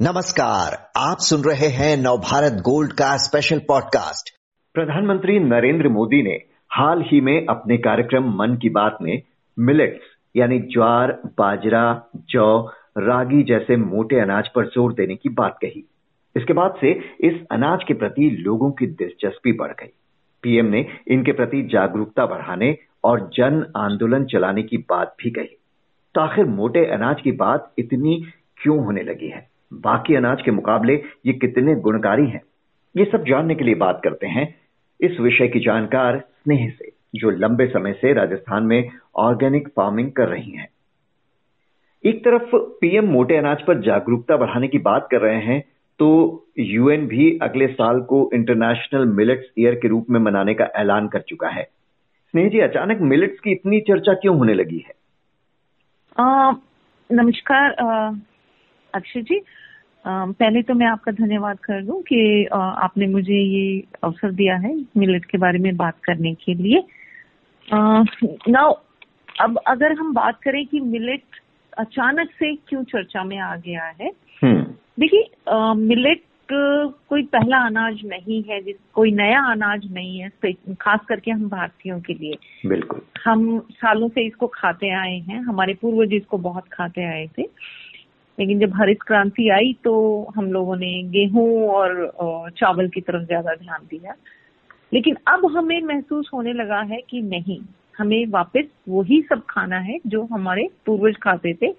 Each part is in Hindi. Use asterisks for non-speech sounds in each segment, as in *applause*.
नमस्कार, आप सुन रहे हैं नवभारत गोल्ड का स्पेशल पॉडकास्ट प्रधानमंत्री नरेंद्र मोदी ने हाल ही में अपने कार्यक्रम मन की बात में मिलेट्स यानी ज्वार, बाजरा, जौ, रागी जैसे मोटे अनाज पर ज़ोर देने की बात कही। इसके बाद से इस अनाज के प्रति लोगों की दिलचस्पी बढ़ गई। पीएम ने इनके प्रति जागरूकता बढ़ाने और जन आंदोलन चलाने की बात भी कही। तो आखिर मोटे अनाज की बात इतनी क्यों होने लगी है? बाकी अनाज के मुकाबले ये कितने गुणकारी हैं? ये सब जानने के लिए बात करते हैं इस विषय की जानकार स्नेह से, जो लंबे समय से राजस्थान में ऑर्गेनिक फ़ार्मिंग कर रही हैं। एक तरफ़ पीएम मोटे अनाज पर जागरूकता बढ़ाने की बात कर रहे हैं तो यूएन भी अगले साल को इंटरनेशनल मिलेट्स ईयर के रूप में मनाने का ऐलान कर चुका है। स्नेह जी, अचानक मिलेट्स की इतनी चर्चा क्यों होने लगी है? नमस्कार अक्षय जी। पहले तो मैं आपका धन्यवाद कर दूँ कि आपने मुझे ये अवसर दिया है मिलेट के बारे में बात करने के लिए। नाउ अब अगर हम बात करें कि मिलेट अचानक से क्यों चर्चा में आ गया है हम्म। देखिए मिलेट कोई पहला अनाज नहीं है जिस कोई नया अनाज नहीं है खास करके हम भारतीयों के लिए। बिल्कुल। हम सालों से इसको खाते आए हैं हमारे पूर्वज इसको बहुत खाते आए थे। लेकिन जब हरित क्रांति आई तो हम लोगों ने गेहूँ और चावल की तरफ़ ज़्यादा ध्यान दिया। लेकिन अब हमें महसूस होने लगा है कि नहीं, हमें वापस वही सब खाना है जो हमारे पूर्वज खाते थे।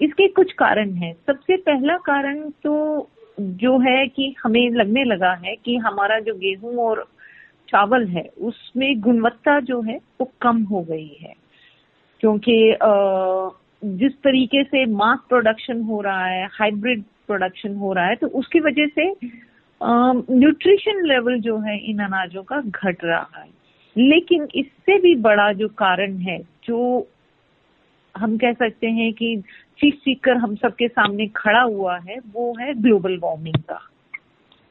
इसके कुछ कारण हैं। सबसे पहला कारण तो जो है कि हमें लगने लगा है कि हमारा जो गेहूँ और चावल है, उसमें गुणवत्ता जो है वो कम हो गई है। क्योंकि जिस तरीके से मास प्रोडक्शन हो रहा है हाइब्रिड प्रोडक्शन हो रहा है तो उसकी वजह से न्यूट्रिशन लेवल जो है इन अनाजों का घट रहा है लेकिन इससे भी बड़ा जो कारण है जो हम कह सकते हैं कि चीख चीख कर हम सबके सामने खड़ा हुआ है वो है ग्लोबल वार्मिंग का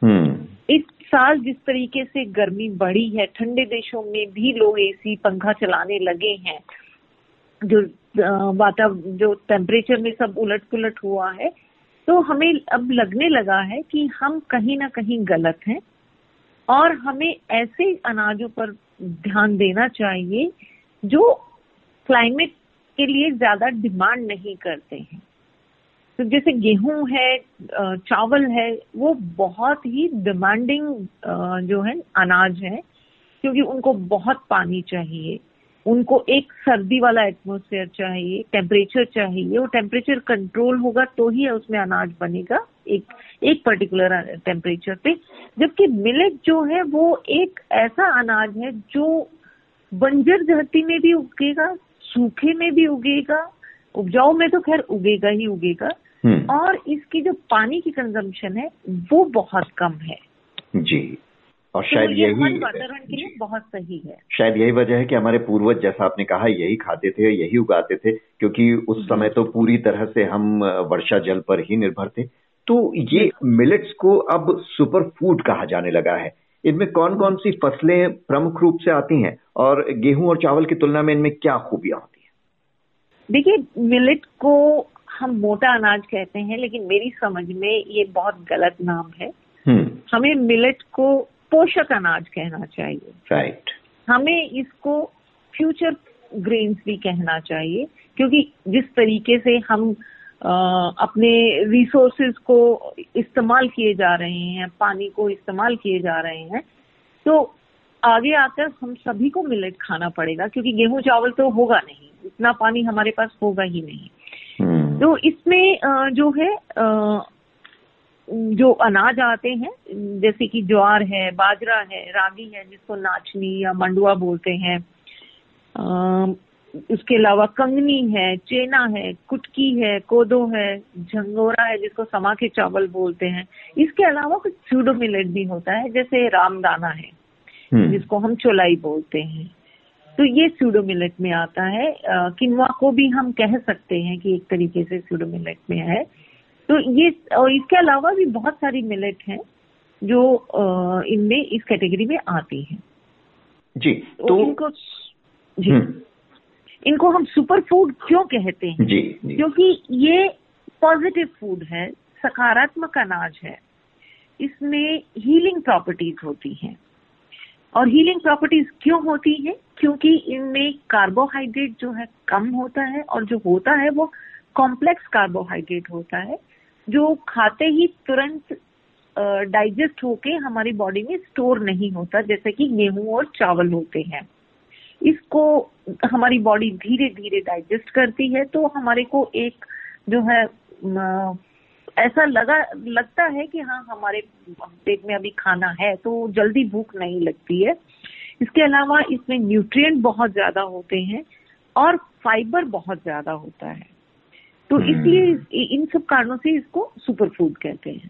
hmm. इस साल जिस तरीके से गर्मी बढ़ी है ठंडे देशों में भी लोग एसी पंखा चलाने लगे हैं जो वाता, जो टेम्परेचर में सब उलट पुलट हुआ है तो हमें अब लगने लगा है कि हम कहीं ना कहीं गलत हैं और हमें ऐसे अनाजों पर ध्यान देना चाहिए जो क्लाइमेट के लिए ज़्यादा डिमांड नहीं करते हैं। तो जैसे गेहूँ है चावल है, वो बहुत ही डिमांडिंग जो है, अनाज है, क्योंकि उनको बहुत पानी चाहिए। उनको एक सर्दी वाला एटमोसफेयर चाहिए टेम्परेचर चाहिए वो टेम्परेचर कंट्रोल होगा तो ही उसमें अनाज बनेगा एक एक पर्टिकुलर टेम्परेचर पे। जबकि मिलेट जो है वो एक ऐसा अनाज है जो बंजर धरती में भी उगेगा सूखे में भी उगेगा उपजाऊ में तो खैर उगेगा ही उगेगा। हम्म। और इसकी जो पानी की कंजम्पशन है वो बहुत कम है। जी। और तो शायद यही के लिए बहुत सही है। शायद यही वजह है कि हमारे पूर्वज जैसा आपने कहा यही खाते थे यही उगाते थे क्योंकि उस। समय तो पूरी तरह से हम वर्षा जल पर ही निर्भर थे। तो ये मिलेट्स को अब सुपर फ़ूड कहा जाने लगा है। इनमें कौन कौन सी फ़सलें प्रमुख रूप से आती हैं? और गेहूँ और चावल की तुलना में इनमें क्या खूबियाँ होती हैं? देखिए मिलेट को हम मोटा अनाज कहते हैं लेकिन मेरी समझ में ये बहुत गलत नाम है। हम्म। हमें मिलेट को पोषक अनाज कहना चाहिए राइट right. हमें इसको फ्यूचर ग्रेन्स भी कहना चाहिए क्योंकि जिस तरीके से हम आ, अपने रिसोर्सेज को इस्तेमाल किए जा रहे हैं पानी को इस्तेमाल किए जा रहे हैं तो आगे आकर हम सभी को मिलेट खाना पड़ेगा क्योंकि गेहूँ चावल तो होगा नहीं इतना पानी हमारे पास होगा ही नहीं hmm. तो इसमें जो है जो अनाज आते हैं जैसे कि ज्वार है बाजरा है रागी है जिसको नाचनी या मंडुआ बोलते हैं उसके अलावा कंगनी है चेना है कुटकी है कोदो है झंगोरा है जिसको समा के चावल बोलते हैं। इसके अलावा कुछ सूडो मिलेट भी होता है जैसे रामदाना है हम्म। जिसको हम चोलाई बोलते हैं। तो ये सूडो मिलेट में आता है। किनवा को भी हम कह सकते हैं कि एक तरीके से सूडो मिलेट में है। तो ये और इसके अलावा भी बहुत सारी मिलेट हैं जो इनमें इस कैटेगरी में आती हैं। जी तो, तो इनको जी। हम्म। इनको हम सुपर फ़ूड क्यों कहते हैं? जी, जी। क्योंकि ये पॉजिटिव फ़ूड है सकारात्मक अनाज है। इसमें हीलिंग प्रॉपर्टीज़ होती हैं। और हीलिंग प्रॉपर्टीज़ क्यों होती है? क्योंकि इनमें कार्बोहाइड्रेट जो है कम होता है और जो होता है वो कॉम्प्लेक्स कार्बोहाइड्रेट होता है। जो खाते ही तुरंत डाइजेस्ट होके हमारी बॉडी में स्टोर नहीं होता, जैसे कि गेहूँ और चावल होते हैं। इसको हमारी बॉडी धीरे धीरे डाइजेस्ट करती है तो हमारे को एक जो है ऐसा लगा, लगता है कि हाँ हमारे पेट में अभी खाना है तो जल्दी भूख नहीं लगती है। इसके अलावा इसमें न्यूट्रिएंट बहुत ज़्यादा होते हैं और फाइबर बहुत ज़्यादा होता है। तो हम्म। इसलिए इन सब कारणों से इसको सुपर फ़ूड कहते हैं।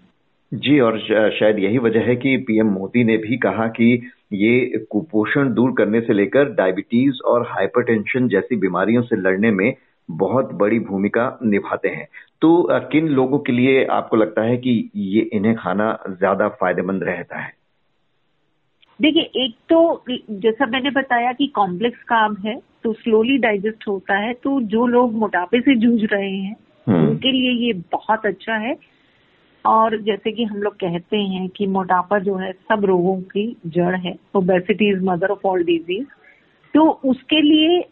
जी और शायद यही वजह है कि पीएम मोदी ने भी कहा कि ये कुपोषण दूर करने से लेकर डायबिटीज़ और हाइपरटेंशन जैसी बीमारियों से लड़ने में बहुत बड़ी भूमिका निभाते हैं। तो किन लोगों के लिए आपको लगता है कि ये इन्हें खाना ज़्यादा फ़ायदेमंद रहता है? देखिए एक तो जैसा मैंने बताया कि कॉम्प्लेक्स काम है तो स्लोली डाइजेस्ट होता है तो जो लोग मोटापे से जूझ रहे हैं हम्म। उनके लिए ये बहुत अच्छा है। और जैसे कि हम लोग कहते हैं कि मोटापा जो है सब रोगों की जड़ है obesity is mother of all diseases तो उसके लिए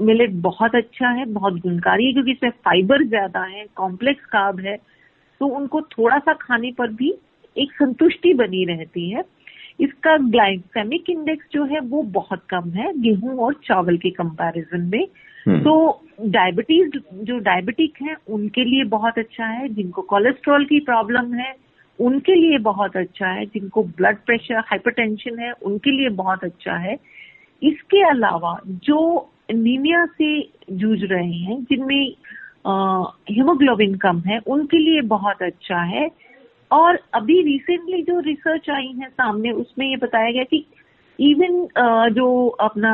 मिलेट बहुत अच्छा है बहुत गुणकारी है क्योंकि इसमें फाइबर ज़्यादा है कॉम्प्लेक्स कार्ब है तो उनको थोड़ा सा खाने पर भी एक संतुष्टि बनी रहती है। इसका ग्लाइसेमिक इंडेक्स जो है वो बहुत कम है गेहूँ और चावल के कंपैरिजन में। हम्म। तो डायबिटीज़ जो डायबिटिक है उनके लिए बहुत अच्छा है जिनको कोलेस्ट्रॉल की प्रॉब्लम है उनके लिए बहुत अच्छा है जिनको ब्लड प्रेशर हाइपरटेंशन है उनके लिए बहुत अच्छा है। इसके अलावा जो एनीमिया से जूझ रहे हैं जिनमें हीमोग्लोबिन कम है उनके लिए बहुत अच्छा है। और अभी रिसेंटली जो रिसर्च आई है सामने उसमें ये बताया गया कि इवन जो अपना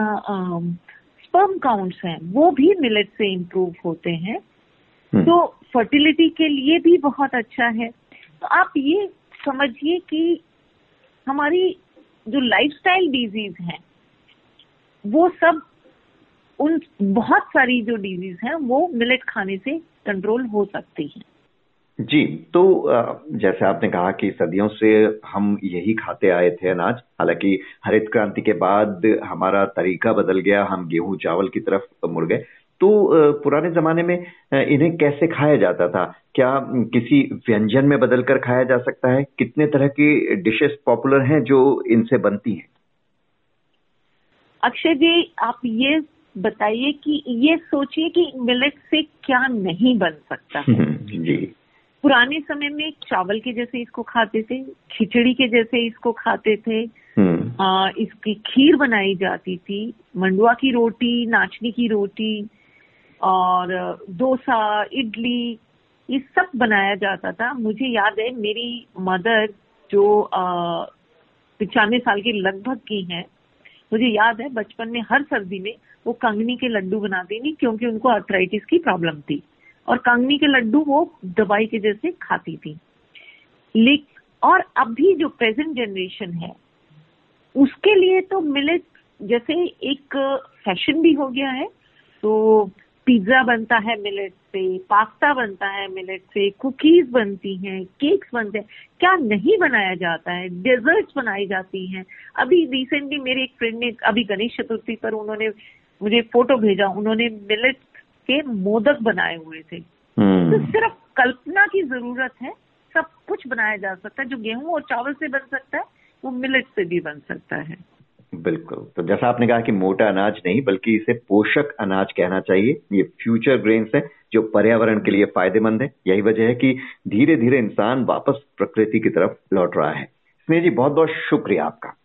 स्पर्म काउंट्स हैं वो भी मिलेट से इम्प्रूव होते हैं। हम्म। तो फर्टिलिटी के लिए भी बहुत अच्छा है। तो आप ये समझिए कि हमारी जो लाइफस्टाइल डिज़ीज़ है वो सब उन बहुत सारी जो डिज़ीज़ हैं वो मिलेट खाने से कंट्रोल हो सकती हैं। जी तो जैसे आपने कहा कि सदियों से हम यही खाते आए थे अनाज हालाँकि हरित क्रांति के बाद हमारा तरीका बदल गया हम गेहूँ चावल की तरफ़ मुड़ गए। तो पुराने जमाने में इन्हें कैसे खाया जाता था? क्या किसी व्यंजन में बदल कर खाया जा सकता है? कितने तरह की डिशेस पॉपुलर हैं जो इनसे बनती हैं? अक्षय जी आप ये बताइए कि ये सोचिए कि मिलेट से क्या नहीं बन सकता *laughs* जी। पुराने समय में चावल के जैसे इसको खाते थे खिचड़ी के जैसे इसको खाते थे। हम्म। आ, इसकी खीर बनाई जाती थी मंडुआ की रोटी नाचनी की रोटी और डोसा इडली ये सब बनाया जाता था। मुझे याद है मेरी मदर जो पिचानवे साल की लगभग की हैं मुझे याद है बचपन में हर सर्दी में वो कंगनी के लड्डू बनाती थी क्योंकि उनको अर्थराइटिस की प्रॉब्लम थी। और कंगनी के लड्डू वो दवाई के जैसे खाती थी। लेकिन और अभी जो प्रेजेंट जनरेशन है, उसके लिए तो मिलेट जैसे एक फ़ैशन भी हो गया है तो पिज्जा बनता है मिलेट से पास्ता बनता है मिलेट से कुकीज बनती हैं केक्स बनते हैं। क्या नहीं बनाया जाता है? डेजर्ट्स बनाई जाती हैं। अभी रिसेंटली मेरे एक फ्रेंड ने, अभी गणेश चतुर्थी पर उन्होंने मुझे फ़ोटो भेजा, उन्होंने मिलेट के मोदक बनाए हुए थे। हम्म। तो सिर्फ़ कल्पना की ज़रूरत है सब कुछ बनाया जा सकता है। जो गेहूँ और चावल से बन सकता है वो मिलेट से भी बन सकता है। बिल्कुल। तो जैसा आपने कहा कि मोटा अनाज नहीं बल्कि इसे पोषक अनाज कहना चाहिए। ये फ्यूचर ग्रेन्स है जो पर्यावरण के लिए फ़ायदेमंद है। यही वजह है कि धीरे धीरे इंसान वापस प्रकृति की तरफ़ लौट रहा है। स्नेह जी बहुत बहुत शुक्रिया आपका।